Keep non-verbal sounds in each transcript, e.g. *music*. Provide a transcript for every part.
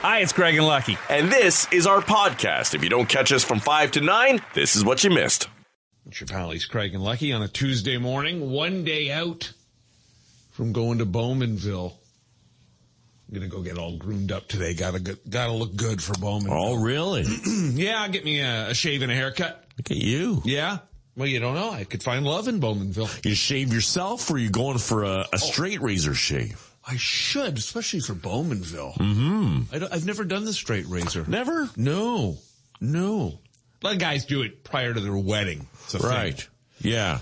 Hi, it's Craig and Lucky. And this is our podcast. If you don't catch us from 5 to 9, this is what you missed. It's your pallies, Craig and Lucky, on a Tuesday morning, one day out from going to Bowmanville. I'm gonna go get all groomed up today. Gotta gotta look good for Bowman. Oh, really? *clears throat* Yeah, get me a, a shave and a haircut. Look at you. Yeah. Well, you don't know. I could find love in Bowmanville. You shave yourself or are you going for a, Oh. a straight razor shave? I should, especially for Bowmanville. Mm-hmm. I have never done the straight razor. Never? No, no. A lot of guys do it prior to their wedding. A thing. Right. Yeah.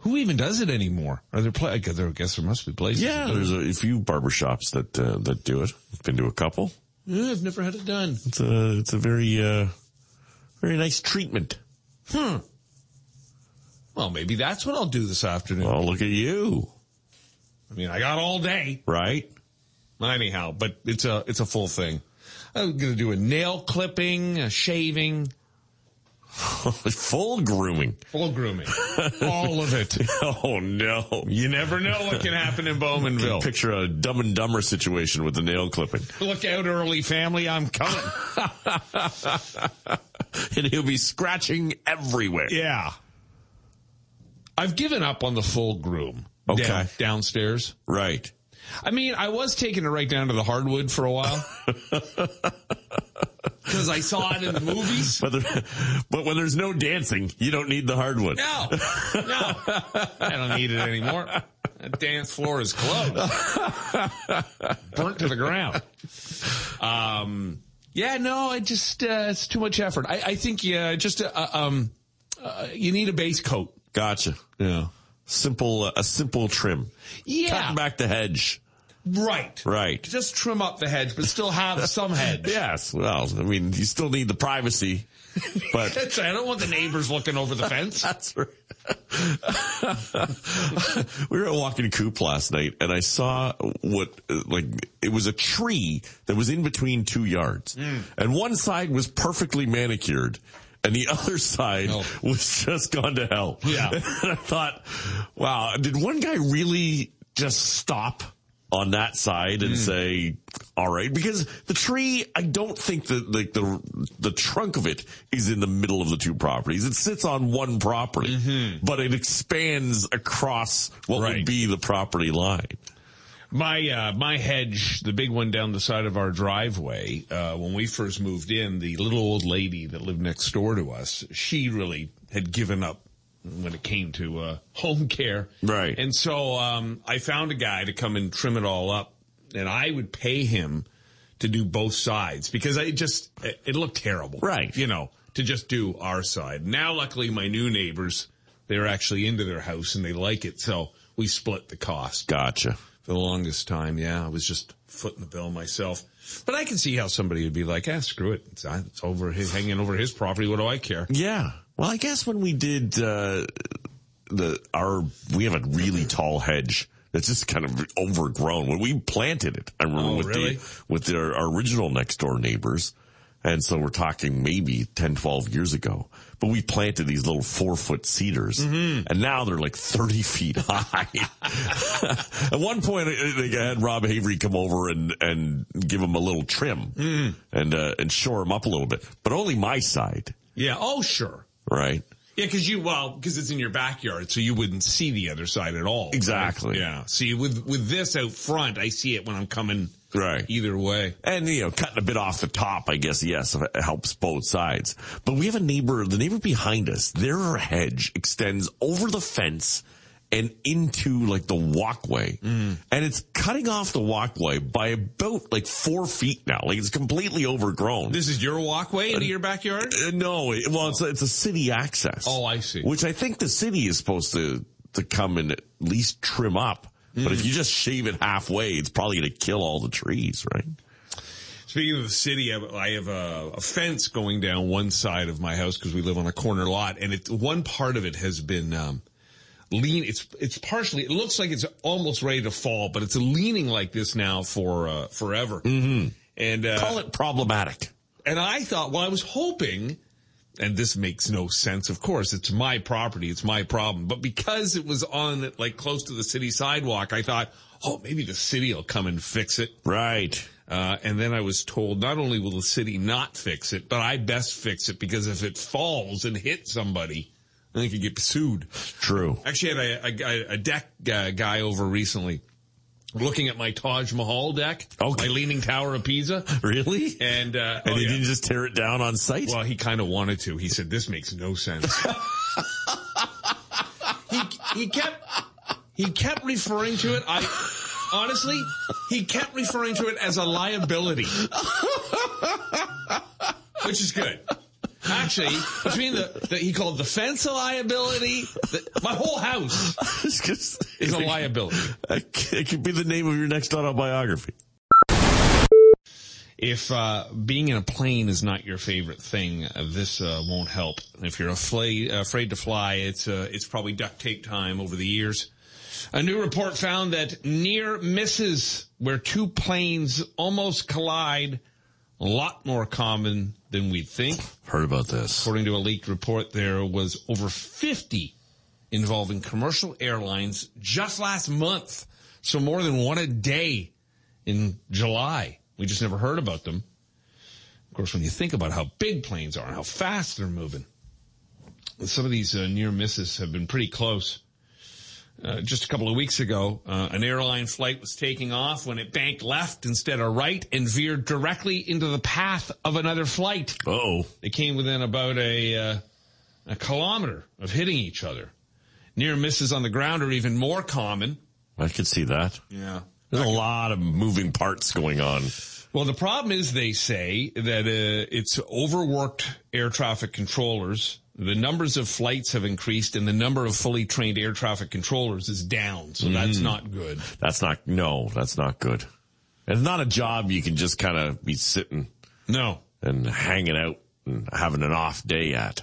Who even does it anymore? Are there? Pla- I guess there- I guess there must be places. Yeah, that do it. there's a few barbershops that, uh, that do it. I've been to a couple. Yeah, I've never had it done. It's a, it's a very, uh, very nice treatment. Hmm. Well, maybe that's what I'll do this afternoon. Oh, look at you. I mean, I got all day. Right? Anyhow, but it's a it's a full thing. I'm gonna do a nail clipping, a shaving, *laughs* Full grooming. full grooming, all of it. *laughs* Oh no. You never know what can happen in Bowmanville. *laughs* Picture a dumb and dumber situation with the nail clipping. Look out, early family, I'm coming. and he'll be scratching everywhere. yeah. I've given up on the full groom. Okay. down- downstairs. Right. I mean, I was taking it right down to the hardwood for a while. *laughs* Because I saw it in the movies. But, there, but when there's no dancing, you don't need the hardwood. No, no, I don't need it anymore. That dance floor is closed, burnt to the ground. Um, yeah, no, I just uh, it's too much effort. I, I think yeah, just uh, um, uh, you need a base coat. Gotcha. Yeah, Simple, uh, a simple trim. yeah, Cutting back the hedge. right, Right. Just trim up the hedge, but still have *laughs* some hedge. Yes. Well, I mean, you still need the privacy, but. *laughs* I don't want the neighbors looking over the fence. *laughs* That's right. we were at Walking Coop last night and I saw what, like, it was a tree that was in between two yards. And one side was perfectly manicured and the *laughs* other side was just gone to hell. Yeah. *laughs* And I thought, wow, did one guy really just stop on that side and mm. say, all right, because the tree, I don't think that like the, the trunk of it is in the middle of the two properties. It sits on one property, mm-hmm. but it expands across what Right. would be the property line. My uh, my hedge, the big one down the side of our driveway, uh, when we first moved in, the little old lady that lived next door to us, she really had given up when it came to uh, home care. Right. And so um, I found a guy to come and trim it all up, and I would pay him to do both sides because I just it, it looked terrible. Right. You know, to just do our side. Now, luckily, my new neighbors they're actually into their house and they like it, so we split the cost Gotcha. For the longest time. Yeah, I was just footing the bill myself. But I can see how somebody would be like, ah, screw it. It's, it's over his, hanging over his property. What do I care? Yeah. Well, I guess when we did, uh, the, our, we have a really tall hedge that's just kind of overgrown. When we planted it, I remember Oh, with really? the, with their, our original next door neighbors. And so we're talking maybe 10, 12 years ago, but we planted these little four foot cedars Mm-hmm. and now they're like 30 *laughs* feet high. At one point, I had Rob Havery come over and, and give them a little trim Mm-hmm. and, uh, and shore them up a little bit, but only my side, Yeah. Oh, sure. right? Yeah, because you well, because it's in your backyard, so you wouldn't see the other side at all. Exactly. Yeah. See, with with this out front, I see it when I'm coming. Right. Either way. And, you know, cutting a bit off the top, I guess, yes, it helps both sides. But we have a neighbor, the neighbor behind us, their hedge extends over the fence and into like the walkway. And it's cutting off the walkway by about like four feet now. Like it's completely overgrown. This is your walkway into your backyard. Uh, no, it- well, it's a, it's a city access. Oh, I see. Which I think the city is supposed to, to come and at least trim up. But Mm. if you just shave it halfway, it's probably going to kill all the trees, right? Speaking of the city, I have- I have a, a fence going down one side of my house because we live on a corner lot, and it one part of it has been um, lean. It's it's partially. It looks like it's almost ready to fall, but it's leaning like this now for uh, forever. Mm-hmm. And uh, Call it problematic. and I thought, well, I was hoping, and this makes no sense. Of course, it's my property, it's my problem. But because it was on like close to the city sidewalk, I thought, oh, maybe the city will come and fix it. Right. Uh, and then I was told not only will the city not fix it, but I best fix it because if it falls and hits somebody, then I could get sued. True. Actually, I had a, a, a deck uh, guy over recently looking at my Taj Mahal deck, Okay. my Leaning Tower of Pisa. Really? And, uh, And oh, he yeah. didn't just tear it down on site? Well, he kind of wanted to. He said, "This makes no sense." *laughs* he he kept he kept referring to it. I honestly, he kept referring to it as a liability, which is good. Actually, between the, the he called the fence a liability, the, my whole house *laughs* is a liability. *laughs* It could be the name of your next autobiography. If uh, being in a plane is not your favorite thing, uh, this uh, won't help. If you're afraid, afraid to fly, it's uh, it's probably duct tape time over the years. A new report found that near misses where two planes almost collide, a lot more common than we'd think. Heard about this. According to a leaked report, there was over 50 involving commercial airlines just last month. So more than one a day in July. We just never heard about them. Of course, when you think about how big planes are and how fast they're moving, some of these uh, near misses have been pretty close. Uh, just a couple of weeks ago, uh, an airline flight was taking off when it banked left instead of right and veered directly into the path of another flight. Oh, They came within about a uh, a kilometer of hitting each other. Near misses on the ground are even more common. I could see that. Yeah. There's a lot of moving parts going on. Well, the problem is they say that uh, it's overworked air traffic controllers. The numbers of flights have increased and the number of fully trained air traffic controllers is down. So that's not good. That's not, no, that's not good. It's not a job you can just kind of be sitting No. and hanging out and having an off day at.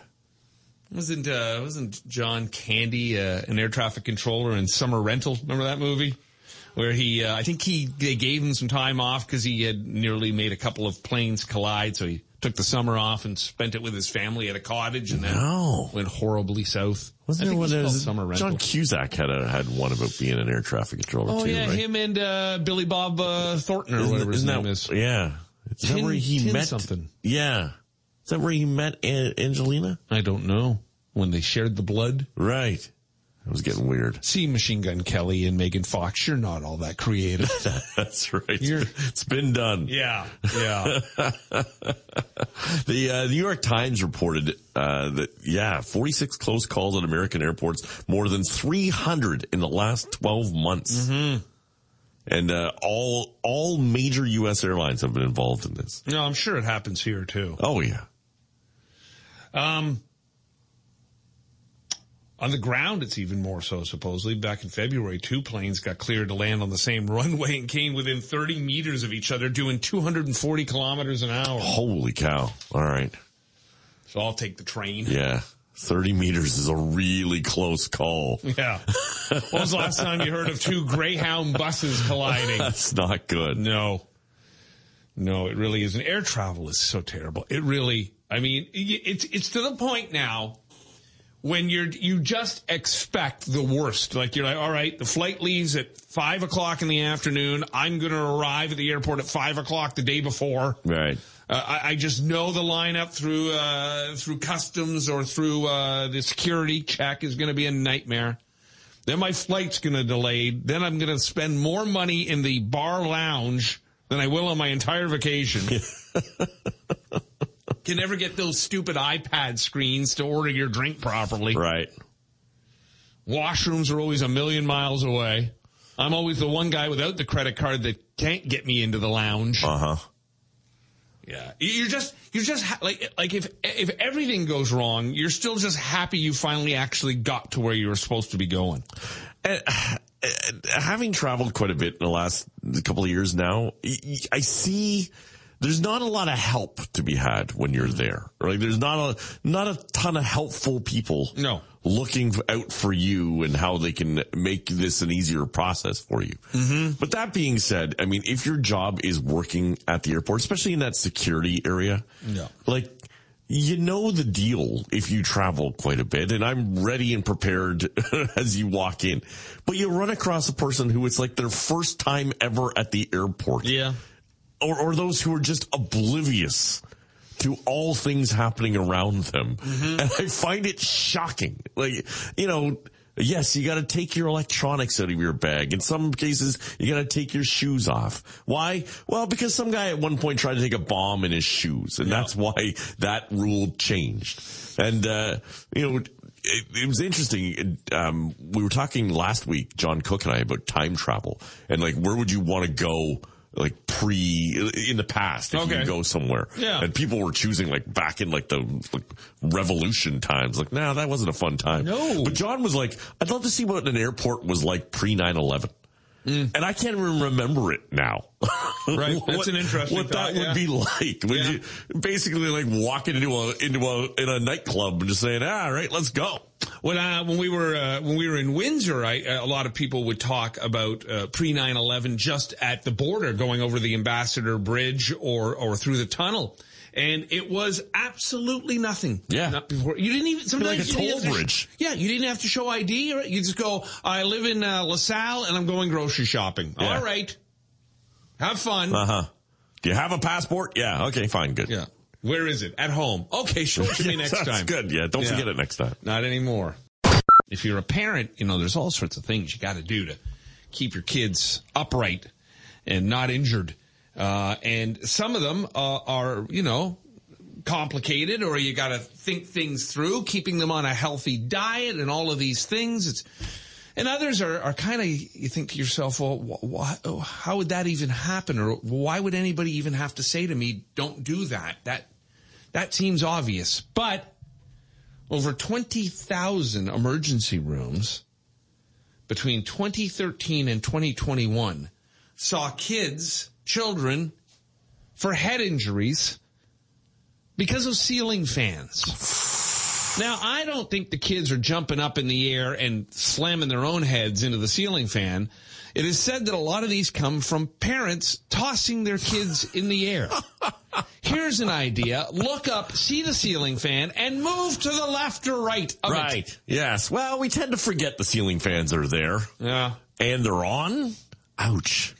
Wasn't uh, wasn't John Candy uh, an air traffic controller in Summer Rental? Remember that movie? Where he, uh, I think he, they gave him some time off because he had nearly made a couple of planes collide. So he took the summer off and spent it with his family at a cottage and then No. went horribly south. Wasn't I there think one it's was Summer Rental. John Cusack had a, had one about being an air traffic controller oh too, yeah, right? him and uh, Billy Bob uh, Thornton or whatever his name is. Yeah. Is that Tin- where he Tin met something. Yeah. Is that where he met Angelina? I don't know when they shared the blood. Right. It was getting weird. See Machine Gun Kelly and Megan Fox. You're not all that creative. *laughs* That's right. You're- it's been done. yeah, yeah. *laughs* The uh, New York Times reported uh, that yeah, 46 close calls at American airports, more than 300 in the last 12 months, mm-hmm. and uh, all all major U.S. airlines have been involved in this. No, I'm sure it happens here too. Oh yeah, Um, on the ground, it's even more so, supposedly. Back in February, two planes got cleared to land on the same *laughs* runway and came within 30 meters of each other, doing 240 kilometers an hour. holy cow! All right, So I'll take the train. yeah, 30 meters is a really close call. *laughs* Yeah. when was the last time you heard of two Greyhound buses colliding? That's not good. No. No, it really isn't. Air travel is so terrible. It really, I mean, it's, it's to the point now when you're, you just expect the worst. Like you're like, all right, the flight leaves at five o'clock in the afternoon. I'm going to arrive at the airport at five o'clock the day before. Right. Uh, I, I just know the lineup through, uh, through customs or through, uh, the security check is going to be a nightmare. Then my flight's going to delay. Then I'm going to spend more money in the bar lounge than I will on my entire vacation. *laughs* Can never get those stupid iPad screens to order your drink properly. Right. Washrooms are always a million miles away. I'm always the one guy without the credit card that can't get me into the lounge. Uh huh. Yeah, you're just you're just ha- like like if if everything goes wrong, you're still just happy you finally actually got to where you were supposed to be going. And, uh, having traveled quite a bit in the last couple of years now, I see there's not a lot of help to be had when you're there. Like there's not a not a ton of helpful people. No. Looking out for you and how they can make this an easier process for you. Mm-hmm. But that being said, I mean, if your job is working at the airport, especially in that security area, Yeah. like you know the deal if you travel quite a bit and I'm ready and prepared *laughs* as you walk in. But you run across a person who it's like their first time ever at the airport. Yeah. Or, or those who are just oblivious to all things happening around them. And I find it shocking. Like, you know, yes, you got to take your electronics out of your bag. In some cases, you got to take your shoes off. Why? Well, because some guy at one point tried to take a bomb in his shoes, and that's why that rule changed. And uh, you know, it, it was interesting. Um, we were talking last week, John Cook and I, about time travel and like where would you want to go? Like pre in the past, if you Okay. could go somewhere, Yeah. and people were choosing like back in like the like, revolution times. Like, nah, that wasn't a fun time. No. but John was like, I'd love to see what an airport was like pre 9-11. Mm. And I can't even remember it now. Right. *laughs* That's What- an interesting What thought, that yeah. would be like. Would Yeah. you basically like walking into a into a in a nightclub and just saying, "Ah, all right, let's go." When uh, when we were uh, when we were in Windsor, I, a lot of people would talk about uh, pre 9/11 just at the border, going over the Ambassador Bridge or or through the tunnel, and it was absolutely nothing. Yeah. Not before you didn't even sometimes like a you didn't toll have to- bridge. yeah, you didn't have to show ID. Or you just go. I live in uh, LaSalle and I'm going grocery shopping. Yeah. All right, have fun. Uh huh. Do you have a passport? Yeah. Okay. Fine. Good. yeah. Where is it? At home. Okay, show it to me *laughs* next That's time. good. Yeah. Don't Yeah. forget it next time. Not anymore. If you're a parent, you know, there's all sorts of things you got to do to keep your kids upright and not injured. Uh, and some of them uh, are, you know, complicated or you got to think things through, keeping them on a healthy diet and all of these things. It's, and others are, are kind of, you think to yourself, well, wh- wh- how would that even happen? Or why would anybody even have to say to me, don't do that? That, that seems obvious. But over 20,000 emergency rooms between 2013 and 2021 saw kids, children, for head injuries because of ceiling fans. Now, I don't think the kids are jumping up in the air and slamming their own heads into the ceiling fan. It is said that a lot of these come from parents tossing their kids in the air. *laughs* Here's an idea. Look up, see the ceiling fan, and move to the left or right of it. Right. Yes. Well, we tend to forget the ceiling fans are there Yeah. and they're on. Ouch.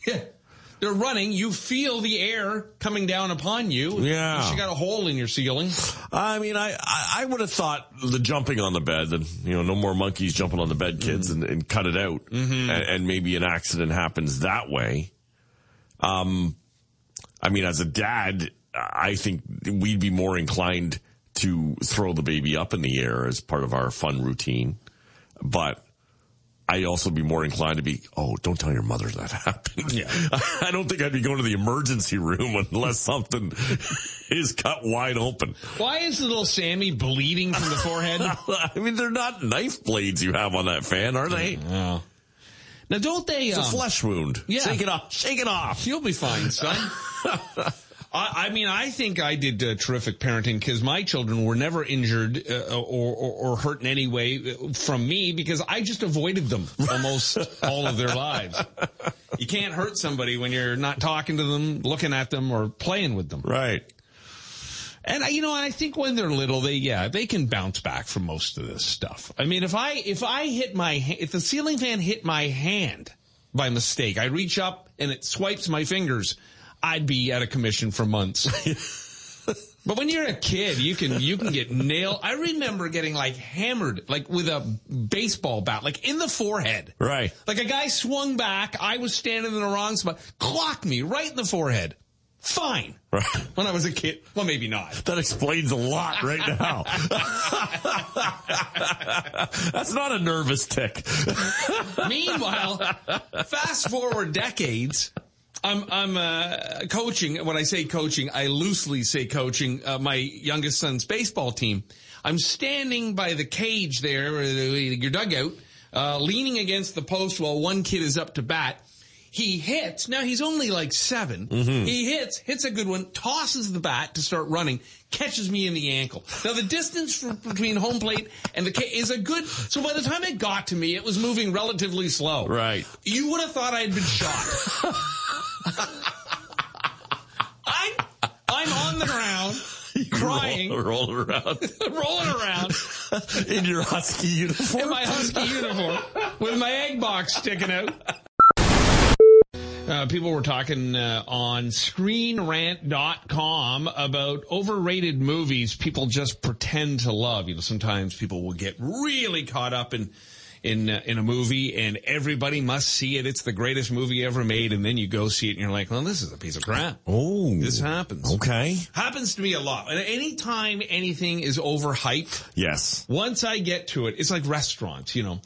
They're running. You feel the air coming down upon you. Yeah. You got a hole in your ceiling. I mean, I, I, I would have thought the jumping on the bed, and you know, no more monkeys jumping on the bed, kids, and, and cut it out, and, and maybe an accident happens that way. Um, I mean, as a dad, I think we'd be more inclined to throw the baby up in the air as part of our fun routine, but. I'd also be more inclined to be, oh, don't tell your mother that *laughs* happened. Yeah. *laughs* I don't think I'd be going to the emergency room *laughs* unless something is cut wide open. Why is little Sammy bleeding from the forehead? I mean, they're not knife blades you have on that fan, are they? Oh. Now, don't they? It's a um, flesh wound. yeah. Shake it off. Shake it off. You'll be fine, son. I, I mean, I think I did uh, terrific parenting because my children were never injured uh, or, or, or hurt in any way uh, from me because I just avoided them almost *laughs* all of their lives. You can't hurt somebody when you're not talking to them, looking at them, or playing with them. Right. And I- you know, I think when they're little, they yeah, they can bounce back from most of this stuff. I mean, if I if I hit my if the ceiling fan hit my hand by mistake, I reach up and it swipes my fingers, I'd be out of commission for months. *laughs* but when you're a kid, you can you can get nailed. I remember getting like hammered like with a baseball bat, like in the forehead. Right. Like a guy swung back, I was standing in the wrong spot, clocked me right in the forehead. Fine. Right. When I was a kid. Well, maybe not. That explains a lot right now. *laughs* That's not a nervous tick. Meanwhile, fast forward decades. I'm I'm uh, coaching. When I say coaching, I loosely say coaching uh, my youngest son's baseball team. I'm standing by the cage there, your dugout, uh, leaning against the post while one kid is up to bat. He hits. Now he's only like 7 He hits, hits a good one, tosses the bat to start running, catches me in the ankle. Now the distance from, between home plate and the ca- is a good. So by the time it got to me, it was moving relatively slow. Right. You would have thought I had been shot. *laughs* I'm I'm on the ground, *laughs* crying, Roll, roll around *laughs* rolling around *laughs* in your husky uniform. in my husky uniform with my egg box sticking out. Uh, people were talking uh, on screenrant.com about overrated movies people just pretend to love. You know, sometimes people will get really caught up in in uh, in a movie and everybody must see it. It's the greatest movie ever made and then you go see it and you're like, "Well, this is a piece of crap." Oh. This happens. Okay. Happens to me a lot. And anytime anything is overhyped, Yes. once I get to it, it's like restaurants, you know.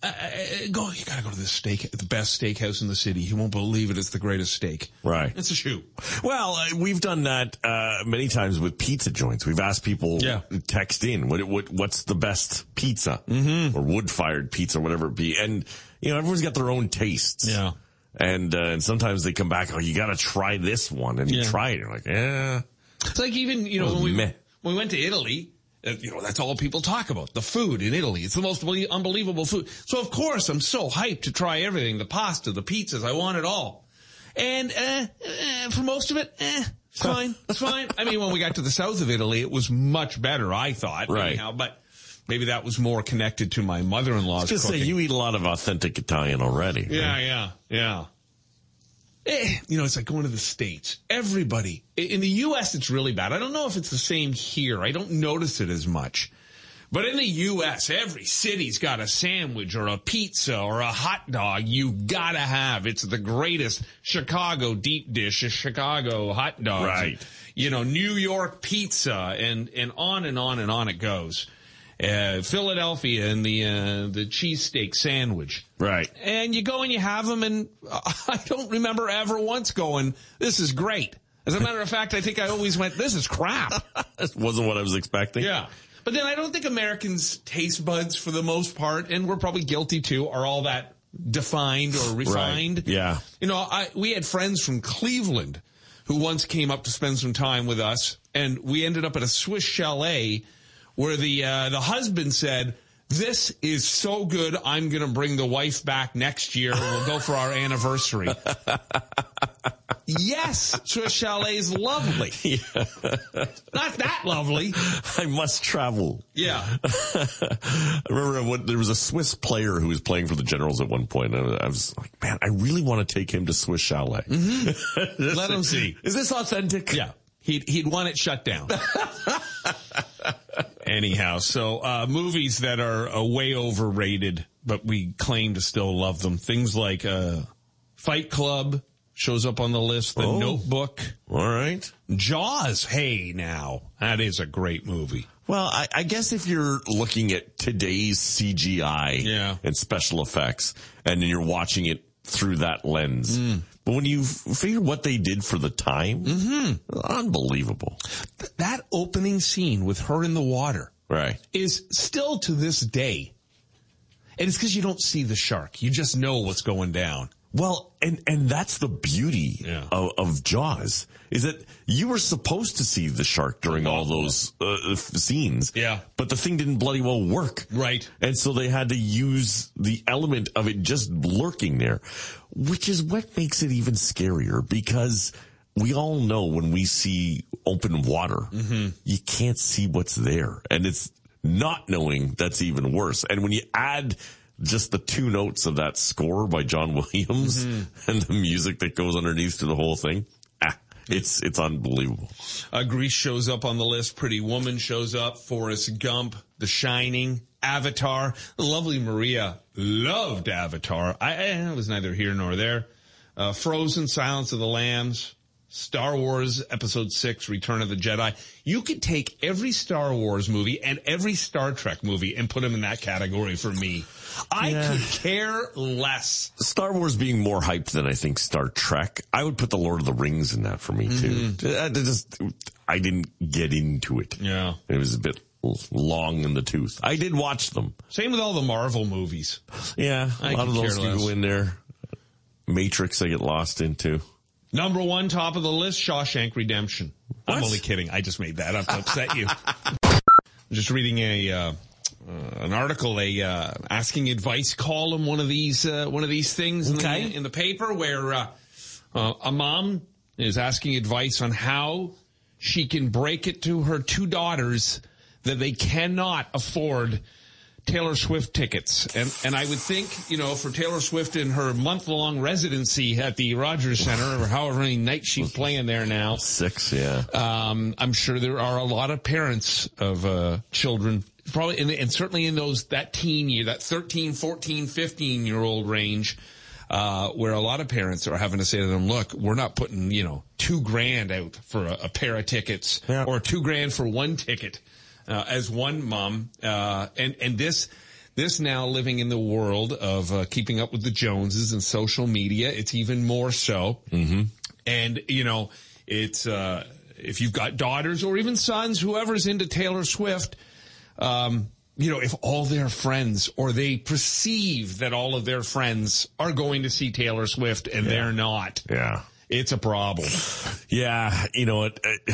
Uh, uh, go, you gotta go to this steak, the best steakhouse in the city. You won't believe it. It's the greatest steak. Right. It's a shoe. Well, uh, we've done that uh, many times with pizza joints. We've asked people Yeah. text in what, what what's the best pizza mm-hmm. or wood fired pizza, or whatever it be, and you know everyone's got their own tastes. Yeah. And uh, and sometimes they come back, oh, you got to try this one, and you try it, you're like, yeah, It's like even, you know, when we, meh. when we went to Italy, you know, that's all people talk about. The food in Italy. It's the most unbelievable food. So of course I'm so hyped to try everything. The pasta, the pizzas. I want it all. And, uh, uh for most of it, eh, it's fine. It's fine. I mean, when we got to the south of Italy, it was much better, I thought. Right. Anyhow, but maybe that was more connected to my mother-in-law's just say you eat a lot of authentic Italian already. right? Yeah, yeah, yeah. Eh, you know, it's like going to the States. Everybody. In the U.S., it's really bad. I don't know if it's the same here. I don't notice it as much. But in the U.S., every city's got a sandwich or a pizza or a hot dog you gotta have. It's the greatest Chicago deep dish, is Chicago hot dogs. Right. You know, New York pizza and, and on and on and on it goes. Uh, Philadelphia and the, uh, the cheesesteak sandwich. Right. And you go and you have them, and *laughs* I don't remember ever once going, "This is great." As a matter of fact, I think I always went, "This is crap." *laughs* That wasn't what I was expecting. Yeah. But then I don't think Americans' taste buds, for the most part, and we're probably guilty too, are all that defined or *laughs* refined. Yeah. You know, I we had friends from Cleveland who once came up to spend some time with us, and we ended up at a Swiss chalet where the uh, the husband said. This is so good. I'm going to bring the wife back next year. and We'll go for our anniversary. *laughs* yes, Swiss Chalet is lovely. *laughs* Not that lovely. I must travel. Yeah. *laughs* I remember when there was a Swiss player who was playing for the Generals at one point, and I was like, man, I really want to take him to Swiss Chalet. Let him see. Is this authentic? Yeah. He'd, he'd want it shut down. Anyhow, so, uh, movies that are uh, way overrated, but we claim to still love them. Things like, uh, Fight Club shows up on the list, The Oh. Notebook, All right. Jaws. Hey, now. That is a great movie. Well, I, I guess if you're looking at today's CGI Yeah. and special effects, and then you're watching it through that lens, hmm. but when you figure what they did for the time, mm-hmm. unbelievable. Th- that opening scene with her in the water Right. is still to this day. And it's because you don't see the shark. You just know what's going down. Well, and and that's the beauty Yeah. of, of Jaws is that you were supposed to see the shark during all those uh, f- scenes. Yeah. but the thing didn't bloody well work. Right. and so they had to use the element of it just lurking there, which is what makes it even scarier because. We all know when we see open water, you can't see what's there. And it's not knowing that's even worse. And when you add just the two notes of that score by John *laughs* Williams and the music that goes underneath to the whole thing, ah, it's, it's unbelievable. Uh, Grease shows up on the list. Pretty Woman shows up. Forrest Gump, The Shining, Avatar. The lovely Maria loved Avatar. I, I was neither here nor there. Uh, Frozen, Silence of the Lambs, Star Wars Episode 6, Return of the Jedi. You could take every Star Wars movie and every Star Trek movie and put them in that category for me. I Yeah. could care less. Star Wars being more hyped than I think Star Trek. I would put the Lord of the Rings in that for me too. I just, I didn't get into it. Yeah. It was a bit long in the tooth. I did watch them. Same with all the Marvel movies. Yeah, a I lot of those care can go in there. Matrix, I get lost into. Number one, top of the list, Shawshank Redemption. I'm only kidding. I just made that up to upset you. I'm *laughs* just reading a uh, uh, an article, a uh, asking advice column, one of these uh, one of these things in, the, in the paper where uh, uh, a mom is asking advice on how she can break it to her two daughters that they cannot afford Taylor Swift tickets. And, and I would think, you know, for Taylor Swift in her month long residency at the Rogers Center or however many nights she's playing there now. Six, yeah. Um, I'm sure there are a lot of parents of, uh, children probably, and, and certainly in those, that teen year, that 13, 14, 15 year old range, uh, where a lot of parents are having to say to them, look, we're not putting, you know, two grand out for a, a pair of tickets Yeah. or two grand for one ticket, uh, as one mom. Uh, and, and this, this now living in the world of, uh, keeping up with the Joneses and social media, it's even more so. Mm-hmm. And, you know, it's, uh, if you've got daughters or even sons, whoever's into Taylor Swift, um, you know, if all their friends or they perceive that all of their friends are going to see Taylor Swift and they're not, Yeah. it's a problem. *sighs* Yeah, you know what? uh,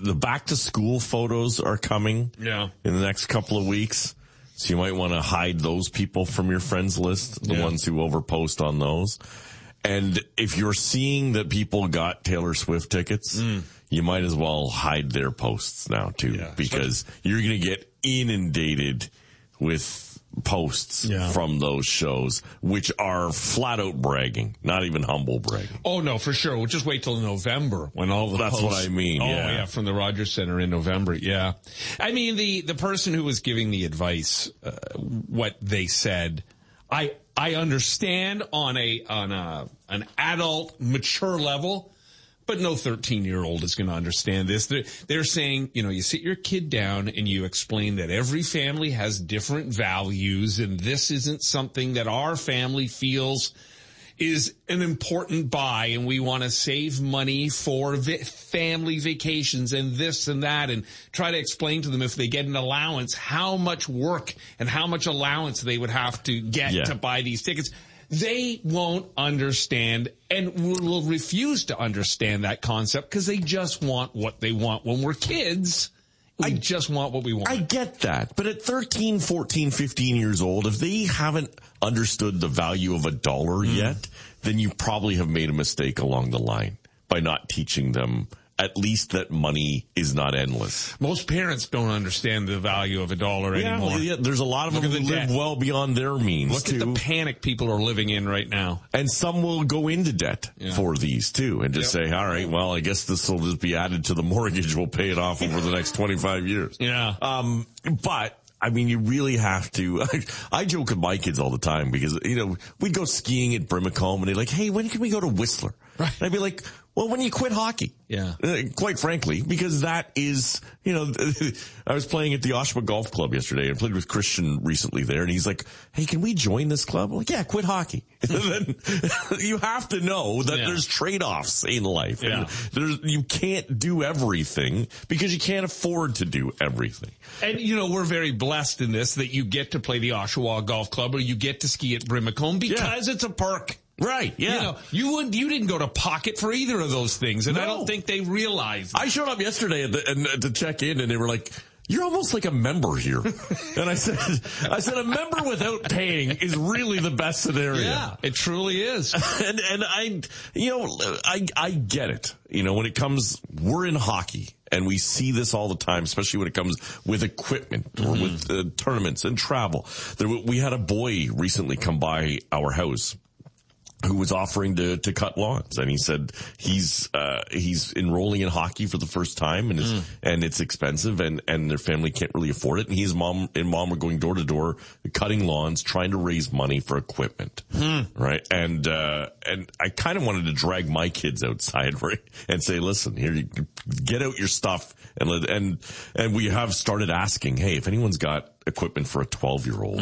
The back to school photos are coming Yeah. in the next couple of weeks. So you might want to hide those people from your friends list, the Yeah. ones who overpost on those. And if you're seeing that people got Taylor Swift tickets, you might as well hide their posts now too. Yeah. because you're going to get inundated with posts Yeah. from those shows, which are flat out bragging, not even humble bragging. Oh no, for sure. We'll just wait till November when all the That's posts- what I mean, Oh yeah. yeah, from the Rogers Center in November. Yeah, I mean the the person who was giving the advice, uh, what they said, I I understand on a on a an adult mature level. But no 13 year old is going to understand this. They're, they're saying, you know, you sit your kid down and you explain that every family has different values and this isn't something that our family feels is an important buy and we want to save money for vi- family vacations and this and that and try to explain to them if they get an allowance how much work and how much allowance they would have to get Yeah. to buy these tickets. They won't understand and will, will refuse to understand that concept because they just want what they want. When we're kids, we just want what we want. I get that. But at 13, 14, 15 years old, if they haven't understood the value of a dollar Mm. yet, then you probably have made a mistake along the line by not teaching them at least that money is not endless. Most parents don't understand the value of a dollar anymore. well, yeah, there's a lot of Look them who the live debt. well beyond their means Look too. at the panic people are living in right now. and some will go into debt Yeah. for these too and just Yep. say, all right, well, I guess this will just be added to the mortgage. We'll pay it off over the next 25 years. Yeah. Um, but I mean, you really have to. *laughs* I, joke with my kids all the time because you know we'd go skiing at Brimacombe and they're like, "Hey, when can we go to Whistler?" Right. And I'd be like, "Well, when you quit hockey." Yeah. Uh, quite frankly, because that is, you know, *laughs* I was playing at the Oshawa Golf Club yesterday and played with Christian recently there, and he's like, "Hey, can we join this club?" I'm like, "Yeah, quit hockey." *laughs* then *laughs* you have to know that Yeah. there's trade-offs in life. Yeah. And there's you can't do everything because you can't afford to do everything. And you know, we're very blessed in this that you get to play the Oshawa Golf Club or you get to ski at Brimacombe because it's a perk. Right. Yeah. You know, you would you didn't go to pocket for either of those things, and I don't think they realize. I showed up yesterday at the, and, uh, to check in and they were like, you're almost like a member here. *laughs* and I said, I said, a member without paying is really the best scenario. yeah, it truly is. *laughs* And, and I, you know, I, I get it. You know, when it comes, we're in hockey and we see this all the time, especially when it comes with equipment or with uh, tournaments and travel. There, we had a boy recently come by our house who was offering to, to cut lawns. And he said he's, uh, he's enrolling in hockey for the first time and is, and it's expensive and, and their family can't really afford it. And his mom and mom were going door to door cutting lawns, trying to raise money for equipment. Right. And, uh, and I kind of wanted to drag my kids outside *laughs* right, and say, listen, here, you get out your stuff and let, and, and we have started asking, Hey, if anyone's got equipment for a 12 year old,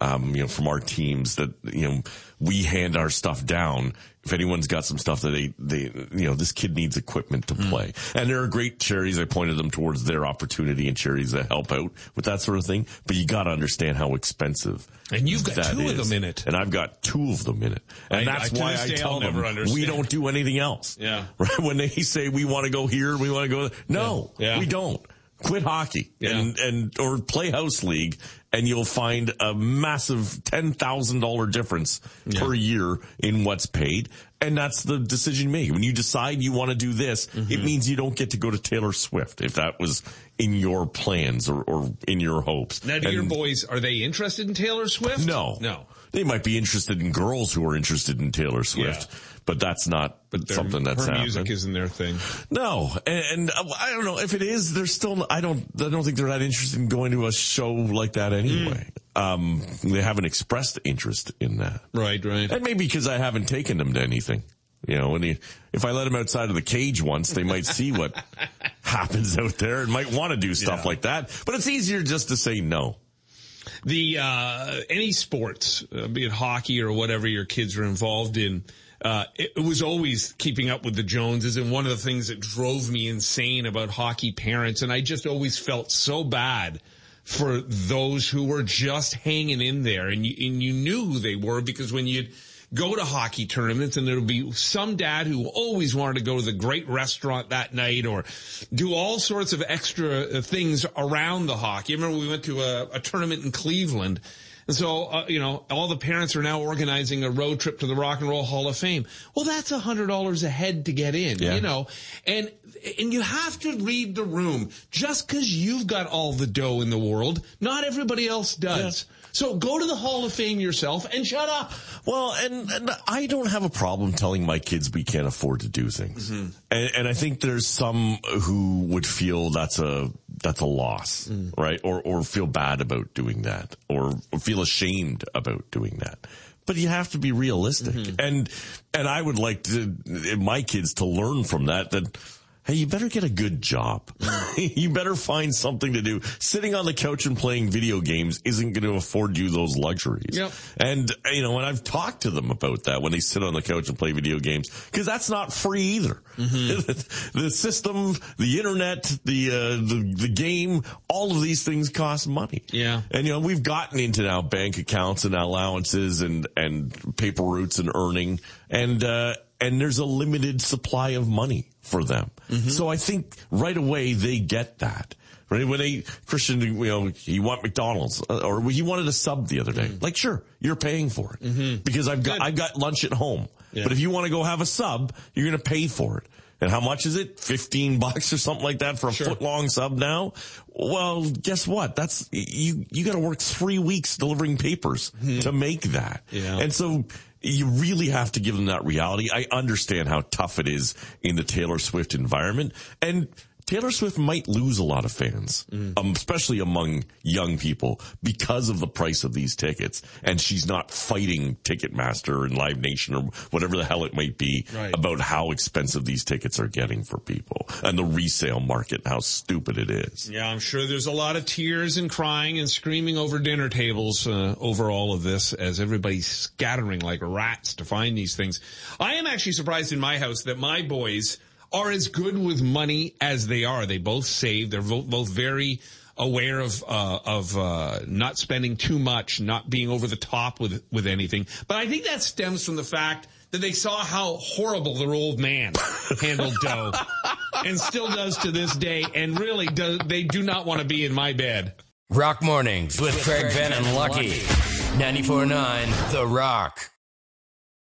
um, you know, from our teams that, you know, we hand our stuff down. If anyone's got some stuff that they, they, you know, this kid needs equipment to play. And there are great charities. I pointed them towards their opportunity and charities that help out with that sort of thing. But you got to understand how expensive. And you've got that two of them in it. And I've got two of them in it. And I- that's I- why I tell I'll them we don't do anything else. Yeah. *laughs* Right? When they say we want to go here, we want to go there. No, Yeah. we don't. Quit hockey Yeah. and, and, or play house league and you'll find a massive $10,000 difference per year in what's paid. And that's the decision you make. When you decide you want to do this, Mm-hmm. it means you don't get to go to Taylor Swift if that was in your plans or, or in your hopes. Now, do your boys are they interested in Taylor Swift? No, no. They might be interested in girls who are interested in Taylor Swift, Yeah. but that's not But their- something that's her happening. music isn't their thing. No, and, and uh, I don't know if it is. They're still. I don't. I don't think they're that interested in going to a show like that anyway. Um, they haven't expressed interest in that, Right, right. and maybe because I haven't taken them to anything. You know, when you, if I let them outside of the cage once, they might see what *laughs* happens out there and might want to do stuff Yeah. like that. But it's easier just to say no. the uh, any sports, uh, be it hockey or whatever your kids are involved in, uh, it, it was always keeping up with the Joneses, and one of the things that drove me insane about hockey parents, and I just always felt so bad for those who were just hanging in there, and you and you knew who they were because when you'd go to hockey tournaments and there'll be some dad who always wanted to go to the great restaurant that night or do all sorts of extra things around the hockey. I remember we went to a, a tournament in Cleveland. And so, uh, you know, all the parents are now organizing a road trip to the Rock and Roll Hall of Fame. Well, that's a hundred dollars a head to get in, Yeah. you know, and, and you have to read the room. Just cause you've got all the dough in the world, not everybody else does. So go to the Hall of Fame yourself and shut up. Well, and, and I don't have a problem telling my kids we can't afford to do things. Mm-hmm. And, and I think there's some who would feel that's a, that's a loss, Mm. right? Or, or feel bad about doing that or, or feel ashamed about doing that. But you have to be realistic. Mm-hmm. And, and I would like to, my kids to learn from that, that, Hey, you better get a good job. *laughs* you better find something to do. Sitting on the couch and playing video games isn't going to afford you those luxuries. Yep. And, you know, and I've talked to them about that when they sit on the couch and play video games, because that's not free either. *laughs* the system, the internet, the, uh, the, the game, all of these things cost money. Yeah. And, you know, we've gotten into now bank accounts and allowances and, and paper routes and earning and, uh, and there's a limited supply of money for them. Mm-hmm. So I think right away they get that. Right? When they, Christian, you know, you want McDonald's, uh, or he wanted a sub the other day. Mm-hmm. Like, sure, you're paying for it. Mm-hmm. Because I've got, Good. I've got lunch at home. But if you want to go have a sub, you're going to pay for it. And how much is it? 15 bucks or something like that for a Sure. foot long sub now? Well, guess what? That's, you, you got to work three weeks delivering papers to make that. Yeah. And so you really have to give them that reality. I understand how tough it is in the Taylor Swift environment and Taylor Swift might lose a lot of fans, um, especially among young people because of the price of these tickets. And she's not fighting Ticketmaster and Live Nation or whatever the hell it might be Right. about how expensive these tickets are getting for people and the resale market, how stupid it is. Yeah, I'm sure there's a lot of tears and crying and screaming over dinner tables uh, over all of this as everybody's scattering like rats to find these things. I am actually surprised in my house that my boys are as good with money as they are. They both save. They're both, both very aware of uh, of uh, not spending too much, not being over the top with with anything. But I think that stems from the fact that they saw how horrible their old man *laughs* handled dough, and still does to this day. And really, do, they do not want to be in my bed. Rock Mornings with Craig Venn and Lucky. 94.9 The Rock.